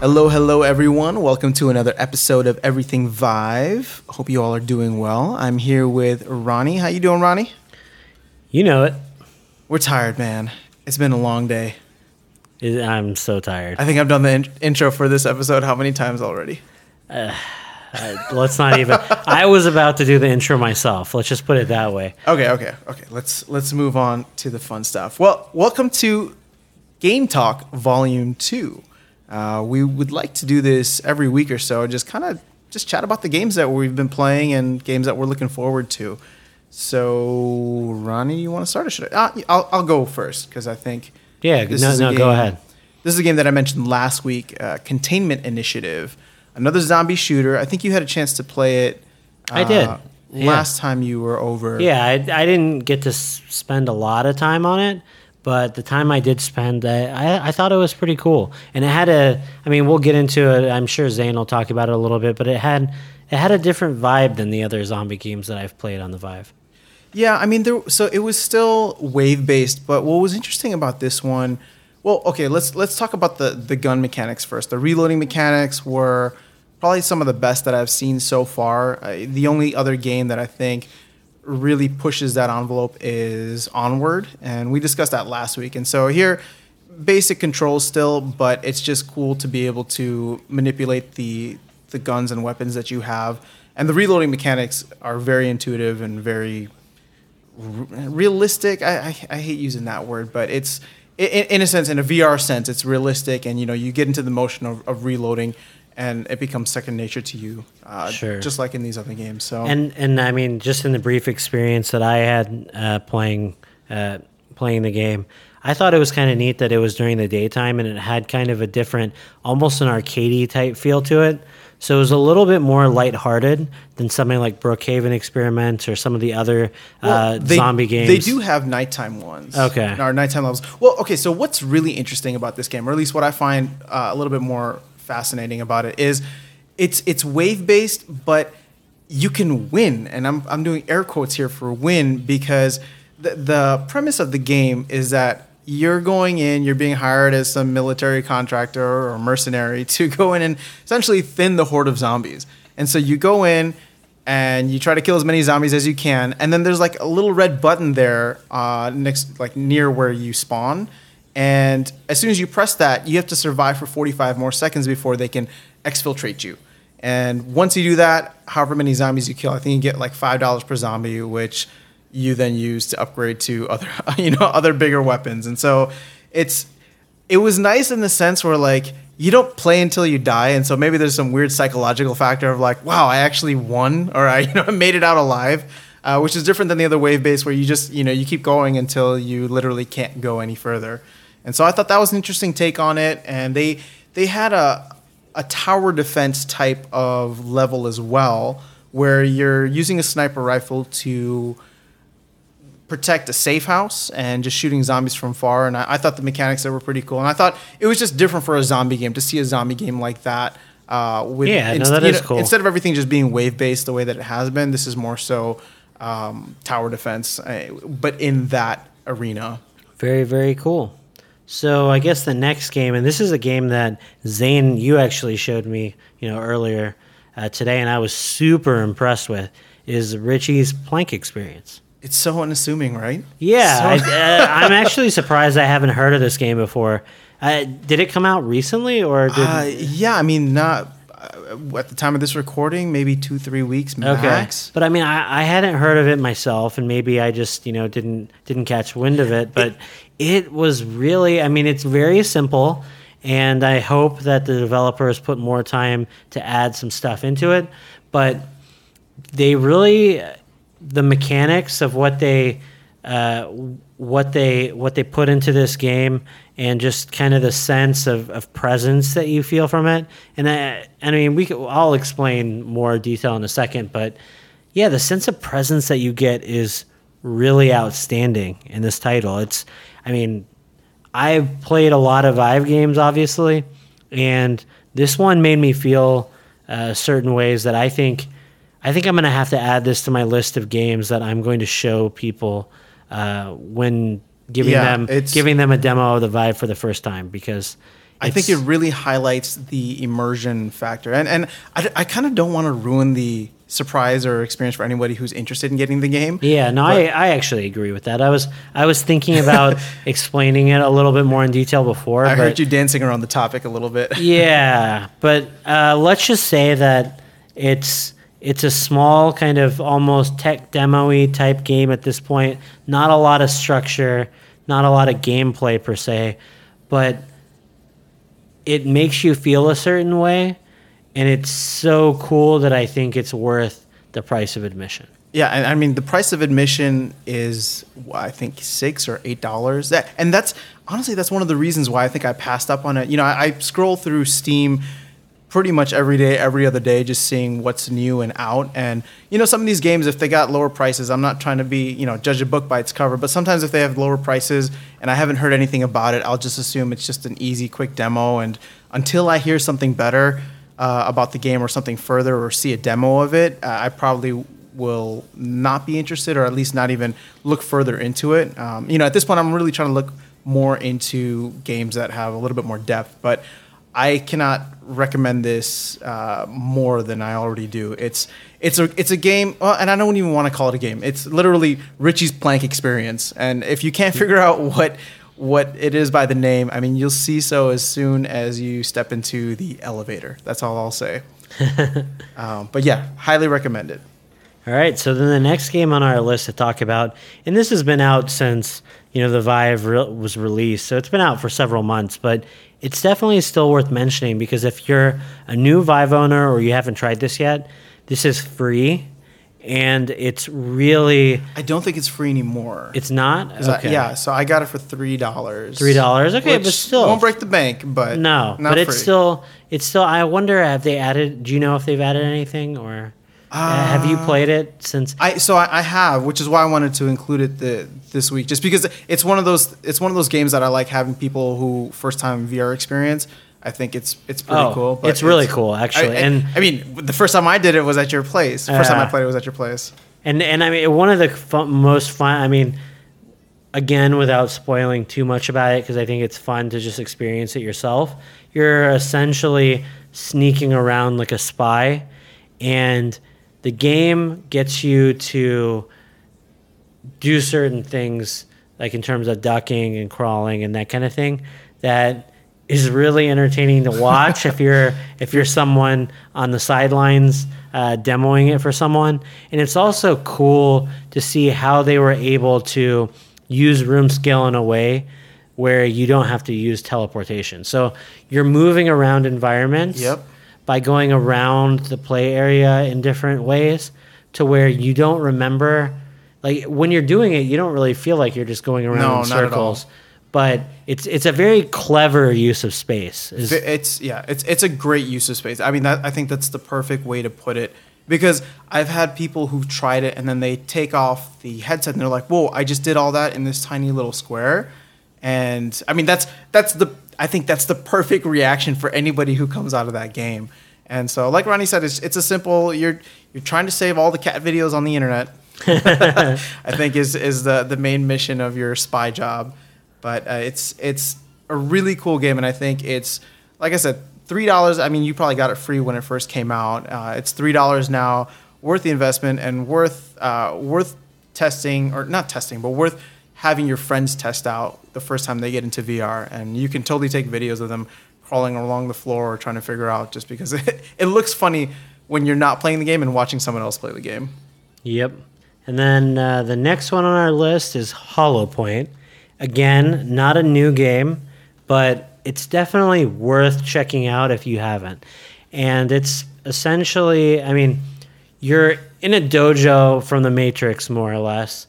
Hello, hello, everyone. Welcome to another episode of Everything Vive. Hope you all are doing well. I'm here with Ronnie. How you doing, Ronnie? You know it. We're tired, man. It's been a long day. It- I'm so tired. I think I've done the in- intro for this episode how many times already? Uh, let's not even. I was about to do the intro myself. Let's just put it that way. Okay, okay, okay. Let's let's move on to the fun stuff. Well, welcome to Game Talk Volume Two. Uh, we would like to do this every week or so, just kind of just chat about the games that we've been playing and games that we're looking forward to. So, Ronnie, you want to start or should I? Uh, I'll, I'll go first because I think Yeah, this no, is no, go ahead. This is a game that I mentioned last week, uh, Containment Initiative, another zombie shooter. I think you had a chance to play it. I did, uh, yeah. Last time you were over. Yeah, I, I didn't get to spend a lot of time on it, but the time I did spend, I, I, I thought it was pretty cool. And it had a, I mean, we'll get into it. I'm sure Zane will talk about it a little bit, but it had it had a different vibe than the other zombie games that I've played on the Vive. Yeah, I mean, there. So it was still wave based, but what was interesting about this one? Well, okay, let's let's talk about the the gun mechanics first. The reloading mechanics were probably some of the best that I've seen so far. Uh, the only other game that I think really pushes that envelope is Onward, and we discussed that last week. And so here, basic controls still, but it's just cool to be able to manipulate the the guns and weapons that you have. And the reloading mechanics are very intuitive and very realistic. I, I, I hate using that word, but it's in, in a sense, in a VR sense, it's realistic, and you know you get into the motion of, of reloading, and it becomes second nature to you, uh, Sure. just like in these other games. So And and I mean, just in the brief experience that I had uh, playing uh, playing the game, I thought it was kind of neat that it was during the daytime and it had kind of a different, almost an arcadey type feel to it. So it was a little bit more lighthearted than something like Brookhaven Experiments or some of the other Well, uh, they- zombie games. They do have nighttime ones. Okay. Or nighttime levels. Well, okay. So what's really interesting about this game, or at least what I find uh, a little bit more fascinating about it, is it's it's wave based, but you can win, and I'm I'm doing air quotes here for win because the the premise of the game is that you're going in, you're being hired as some military contractor or mercenary to go in and essentially thin the horde of zombies. And so you go in and you try to kill as many zombies as you can, and then there's like a little red button there uh, next, like near where you spawn. And as soon as you press that, you have to survive for 45 more seconds before they can exfiltrate you. And once you do that, however many zombies you kill, I think you get like five dollars per zombie, which you then use to upgrade to other, you know, other bigger weapons. And so it's it was nice in the sense where like you don't play until you die, and so maybe there's some weird psychological factor of like, wow, I actually won, or I you know made it out alive, uh, which is different than the other wave base where you just you know you keep going until you literally can't go any further. And so I thought that was an interesting take on it, and they they had a a tower defense type of level as well, where you're using a sniper rifle to protect a safe house and just shooting zombies from far. And I, I thought the mechanics there were pretty cool. And I thought it was just different for a zombie game to see a zombie game like that. Uh, with Yeah, no, that is cool. Instead of everything just being wave based the way that it has been, this is more so um, tower defense, uh, but in that arena. Very, very cool. So I guess the next game, and this is a game that Zane, you actually showed me, you know, earlier uh, today, and I was super impressed with, is Richie's Plank Experience. It's so unassuming, right? Yeah, So- I, uh, I'm actually surprised I haven't heard of this game before. Uh, did it come out recently, or did? Uh, yeah, I mean, not uh, at the time of this recording, maybe two, three weeks max. Okay. But I mean, I, I hadn't heard of it myself, and maybe I just you know didn't didn't catch wind of it. But it was really, I mean, it's very simple, and I hope that the developers put more time to add some stuff into it. But they really, the mechanics of what they. Uh, what they what they put into this game and just kind of the sense of, of presence that you feel from it and I, I mean we could, I'll explain more detail in a second but yeah the sense of presence that you get is really outstanding in this title it's I mean I've played a lot of Vive games obviously and this one made me feel uh, certain ways that I think I think I'm going to have to add this to my list of games that I'm going to show people uh, when giving Yeah, them it's- giving them a demo of the Vive for the first time because I think it really highlights the immersion factor, and and I, I kind of don't want to ruin the surprise or experience for anybody who's interested in getting the game. Yeah, no, I, I actually agree with that. I was I was thinking about explaining it a little bit more in detail before. I but heard you dancing around the topic a little bit. yeah, but uh, let's just say that it's it's a small kind of almost tech demo-y type game at this point. Not a lot of structure, not a lot of gameplay per se, but it makes you feel a certain way, and it's so cool that I think it's worth the price of admission. Yeah, and I mean the price of admission is I think six or eight dollars. That and that's honestly that's one of the reasons why I think I passed up on it. You know, I, I scroll through Steam pretty much every day, every other day, just seeing what's new and out. And you know, some of these games, if they got lower prices, I'm not trying to be you know judge a book by its cover, but sometimes if they have lower prices and I haven't heard anything about it, I'll just assume it's just an easy, quick demo. And until I hear something better uh, about the game or something further or see a demo of it, uh, I probably will not be interested or at least not even look further into it. Um, you know, at this point, I'm really trying to look more into games that have a little bit more depth, but I cannot recommend this uh, more than I already do. It's it's a it's a game, well, and I don't even want to call it a game. It's literally Richie's Plank experience, and if you can't figure out what what it is by the name, I mean, you'll see so as soon as you step into the elevator. That's all I'll say. um, but yeah, highly recommend it. All right, so then the next game on our list to talk about, and this has been out since you know the Vive re- was released, so it's been out for several months, but it's definitely still worth mentioning because if you're a new Vive owner or you haven't tried this yet, this is free, and it's really I don't think it's free anymore. it's not 'Cause I- yeah, so I got it for three dollars. $3, okay, but still. won't break the bank. But no, not but it's free. still it's still. I wonder have they added? Do you know if they've added anything or uh, have you played it since? I so I, I have, which is why I wanted to include it the, this week, just because it's one of those it's one of those games that I like having people who first time VR experience. I think it's it's pretty Oh, cool. it's really cool, actually, I, I- and- I mean, the first time I did it was at your place. First time I Uh, played it was at your place. And and I mean one of the fun, most fun. I mean, again, without spoiling too much about it, because I think it's fun to just experience it yourself. You're essentially sneaking around like a spy, and the game gets you to do certain things, like in terms of ducking and crawling and that kind of thing, that is really entertaining to watch if you're if you're someone on the sidelines uh, demoing it for someone. And it's also cool to see how they were able to use room scale in a way where you don't have to use teleportation. So you're moving around environments Yep. by going around the play area in different ways to where you don't remember like when you're doing it you don't really feel like you're just going around No, in not at all. But it's it's a very clever use of space is It's yeah, it's it's a great use of space. I mean, that, I think that's the perfect way to put it because I've had people who've tried it and then they take off the headset and they're like, "Whoa, I just did all that in this tiny little square." And I mean, that's that's the I think that's the perfect reaction for anybody who comes out of that game. And so, like Ronnie said, it's it's a simple. You're you're trying to save all the cat videos on the internet. I think is is the the main mission of your spy job. But uh, it's it's a really cool game, and I think it's like I said, three dollars. I mean, you probably got it free when it first came out. Uh, it's three dollars now, worth the investment and worth uh, worth testing or not testing, but worth having your friends test out the first time they get into VR, and you can totally take videos of them crawling along the floor or trying to figure out just because it, it looks funny when you're not playing the game and watching someone else play the game. Yep. And then uh, the next one on our list is Holopoint. Again, not a new game, but it's definitely worth checking out if you haven't. And it's essentially, I mean, you're in a dojo from the Matrix, more or less,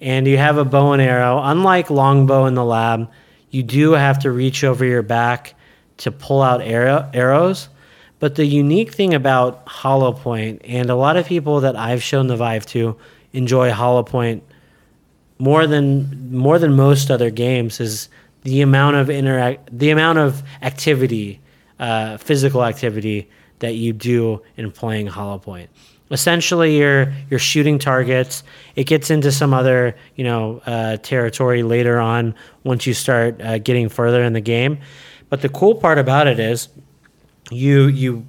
and you have a bow and arrow. Unlike Longbow in the lab, you do have to reach over your back to pull out arrow- arrows. But the unique thing about Holopoint, and a lot of people that I've shown the Vive to enjoy Holopoint more than more than most other games, is the amount of interact, the amount of activity, uh, physical activity that you do in playing Holopoint. Essentially, you're you're shooting targets. It gets into some other you know uh, territory later on once you start uh, getting further in the game. But the cool part about it is you you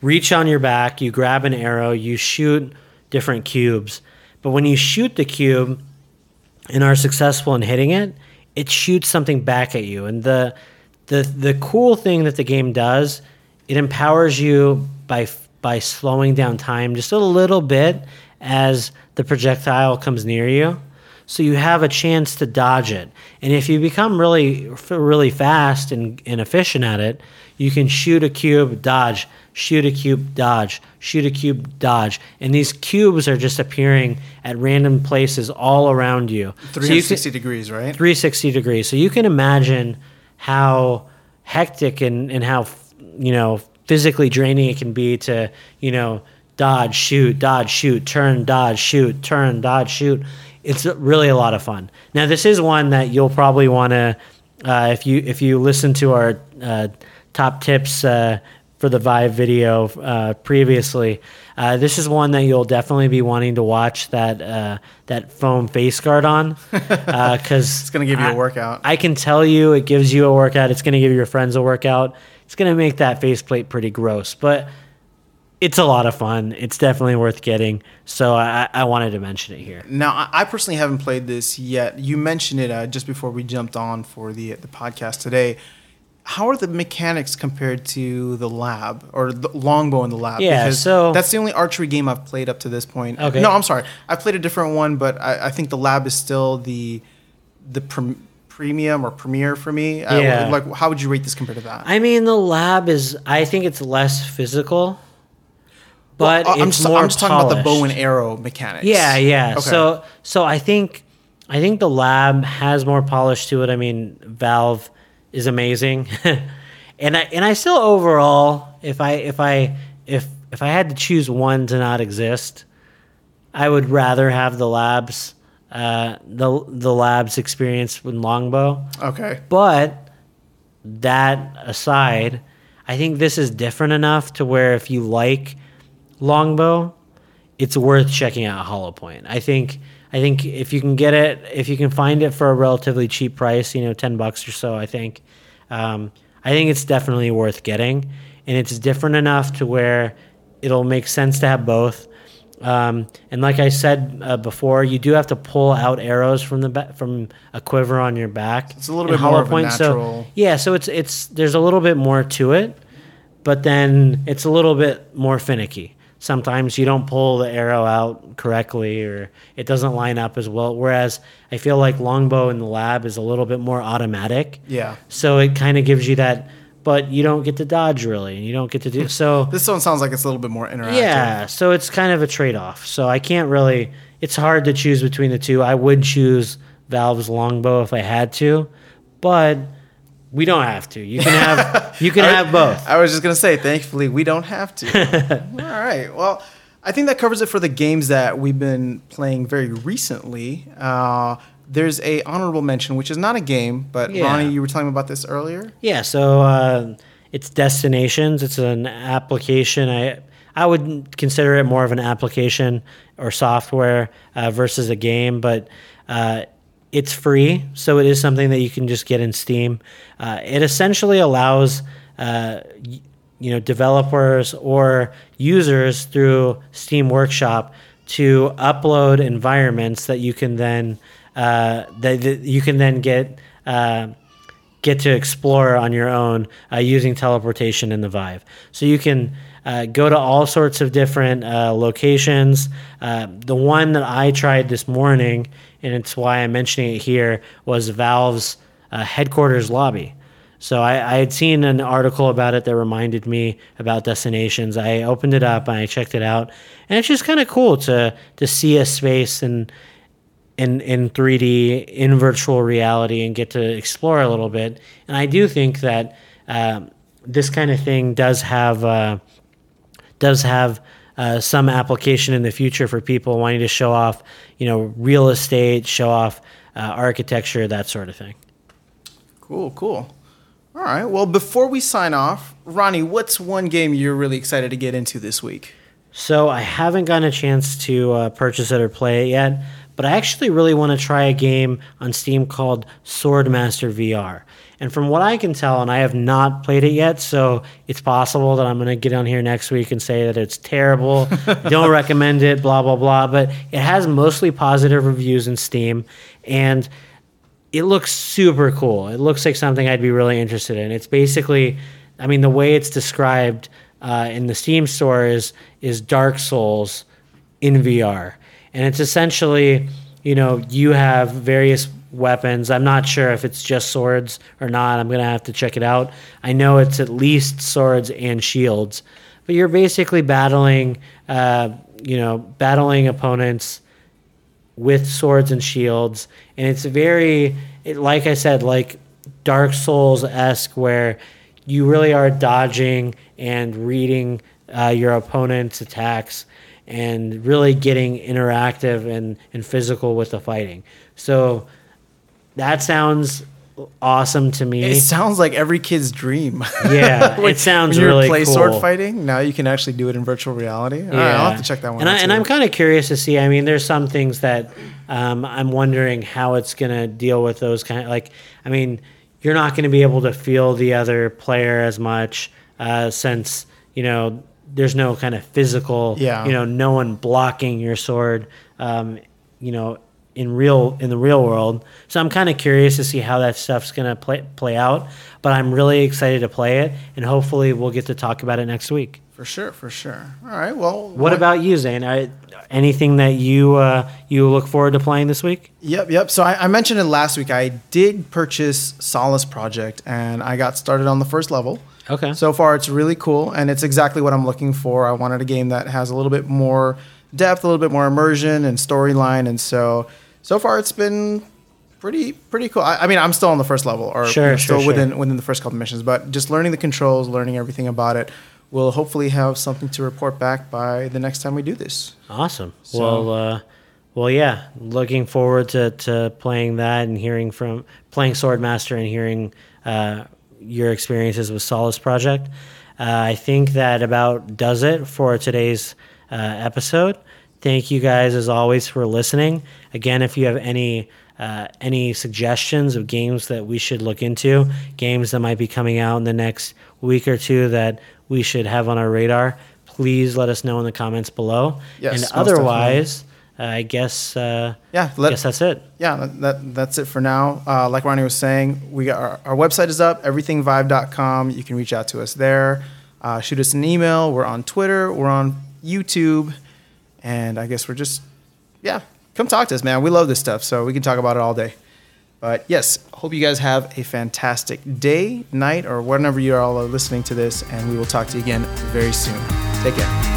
reach on your back, you grab an arrow, you shoot different cubes. But when you shoot the cube and are successful in hitting it, it shoots something back at you. And the the the cool thing that the game does, it empowers you by by slowing down time just a little bit as the projectile comes near you. So you have a chance to dodge it. And if you become really really fast and, and efficient at it, you can shoot a cube, dodge, shoot a cube, dodge, shoot a cube, dodge. And these cubes are just appearing at random places all around you. So you 360 degrees, right? 360 degrees. So you can imagine how hectic and, and how, you know, physically draining it can be to, you know, dodge, shoot, dodge, shoot, turn, dodge, shoot, turn, dodge, shoot. It's really a lot of fun. Now, this is one that you'll probably want to, uh, if you if you listen to our uh, top tips uh, for the Vive video uh, previously, uh, this is one that you'll definitely be wanting to watch that uh, that foam face guard on because It's gonna give you a workout. I can tell you, it gives you a workout. It's going to give your friends a workout. It's going to make that faceplate pretty gross, but it's a lot of fun. It's definitely worth getting. So I, I wanted to mention it here. Now, I I personally haven't played this yet. You mentioned it uh, just before we jumped on for the the podcast today. How are the mechanics compared to the lab or the longbow in the lab? Yeah, so- that's the only archery game I've played up to this point. Okay. No, I'm sorry. I played a different one, but I, I think the lab is still the the prem, premium or premier for me. Yeah. like, how would you rate this compared to that? I mean, the lab is, I think it's less physical, but Well, I'm it's just, more I'm just talking about the bow and arrow mechanics. Yeah, yeah. Okay. So so I think I think the lab has more polish to it. I mean, Valve is amazing. and I and I still overall if I if I if if I had to choose one to not exist, I would rather have the labs uh the the labs experience with longbow. okay. But that aside, I think this is different enough to where if you like longbow, it's worth checking out Holopoint. I think I think if you can get it, if you can find it for a relatively cheap price, you know, ten bucks or so, I think, um, I think it's definitely worth getting, and it's different enough to where it'll make sense to have both. Um, and like I said uh, before, you do have to pull out arrows from the ba- from a quiver on your back. It's a little bit more of a Point, so- yeah, so it's it's there's a little bit more to it, but then it's a little bit more finicky. Sometimes you don't pull the arrow out correctly, or it doesn't line up as well. Whereas I feel like longbow in the lab is a little bit more automatic. Yeah. So it kind of gives you that, but you don't get to dodge really, and you don't get to do so. This one sounds like it's a little bit more interactive. Yeah, so it's kind of a trade off. So I can't really. It's hard to choose between the two. I would choose Valve's longbow if I had to, but we don't have to. You can have you can have both. I was just gonna say, thankfully, we don't have to. All right. Well, I think that covers it for the games that we've been playing very recently. Uh, there's a honorable mention, which is not a game, but Yeah. Ronnie, you were telling me about this earlier. Yeah, so uh, it's Destinations. It's an application. I I would consider it more of an application or software uh, versus a game, but uh, it's free, so it is something that you can just get in Steam. Uh, it essentially allows uh, you know developers or users through Steam Workshop to upload environments that you can then uh, that, that you can then get. Uh, get to explore on your own uh, using teleportation in the Vive. So you can uh, go to all sorts of different uh, locations. Uh, the one that I tried this morning, and it's why I'm mentioning it here, was Valve's uh, headquarters lobby. So I, I had seen an article about it that reminded me about destinations. I opened it up and I checked it out, and it's just kind of cool to to see a space and in in 3D in virtual reality and get to explore a little bit. And I do think that um, this kind of thing does have uh, does have uh, some application in the future for people wanting to show off, you know, real estate, show off uh, architecture, that sort of thing. Cool, cool. All right. Well, before we sign off, Ronnie, what's one game you're really excited to get into this week? So I haven't gotten a chance to uh, purchase it or play it yet, but I actually really want to try a game on Steam called Swordmaster VR. And from what I can tell, and I have not played it yet, so it's possible that I'm going to get on here next week and say that it's terrible, don't recommend it, blah, blah, blah. But it has mostly positive reviews in Steam, and it looks super cool. It looks like something I'd be really interested in. It's basically, I mean, the way it's described uh, in the Steam store is, is Dark Souls in VR. And it's essentially, you know, you have various weapons. I'm not sure if it's just swords or not. I'm to have to check it out. I know it's at least swords and shields, but you're basically battling, uh, you know, battling opponents with swords and shields. And it's very, it, like I said, like Dark Souls esque, where you really are dodging and reading uh, your opponent's attacks and really getting interactive and, and physical with the fighting. So that sounds awesome to me. It sounds like every kid's dream. Yeah, it sounds really. when you really play cool. sword fighting. Now you can actually do it in virtual reality. All right, I'll have to check that one. And, out I, and I'm kind of curious to see. I mean, there's some things that um, I'm wondering how it's going to deal with those kind of like. I mean, you're not going to be able to feel the other player as much uh, since you know there's no kind of physical. Yeah. You know, no one blocking your sword. Um, you know, in real in the real world. So I'm kind of curious to see how that stuff's going to play play out. But I'm really excited to play it, and hopefully we'll get to talk about it next week. for sure, for sure. All right. Well, What about you, Zane? I, anything that you uh, you look forward to playing this week? Yep, yep. So I, I mentioned it last week. I did purchase Solus Project, and I got started on the first level. Okay. So far, it's really cool, and it's exactly what I'm looking for. I wanted a game that has a little bit more depth, a little bit more immersion and storyline, and so so far it's been pretty pretty cool. I, I mean, I'm still on the first level, or Sure, you know, still sure. within within the first couple missions, but just learning the controls, learning everything about it, We'll hopefully have something to report back by the next time we do this. Awesome. So- well, uh, well, yeah. Looking forward to, to playing that and hearing from playing Swordmaster and hearing uh, your experiences with Solus Project. Uh, I think that about does it for today's uh, episode. Thank you guys as always for listening. Again, if you have any uh, any suggestions of games that we should look into, games that might be coming out in the next week or two that we should have on our radar, please let us know in the comments below. Yes, and otherwise, I guess uh, Yeah, I guess that's it. yeah, that, that that's it for now. Uh, like Ronnie was saying, we got our, our website is up, everythingvive.com. You can reach out to us there. Uh, shoot us an email. We're on Twitter. We're on YouTube, and I guess we're just yeah. Come talk to us, man. We love this stuff, so we can talk about it all day. But yes, hope you guys have a fantastic day, night, or whenever you all are listening to this, and we will talk to you again very soon. Take care.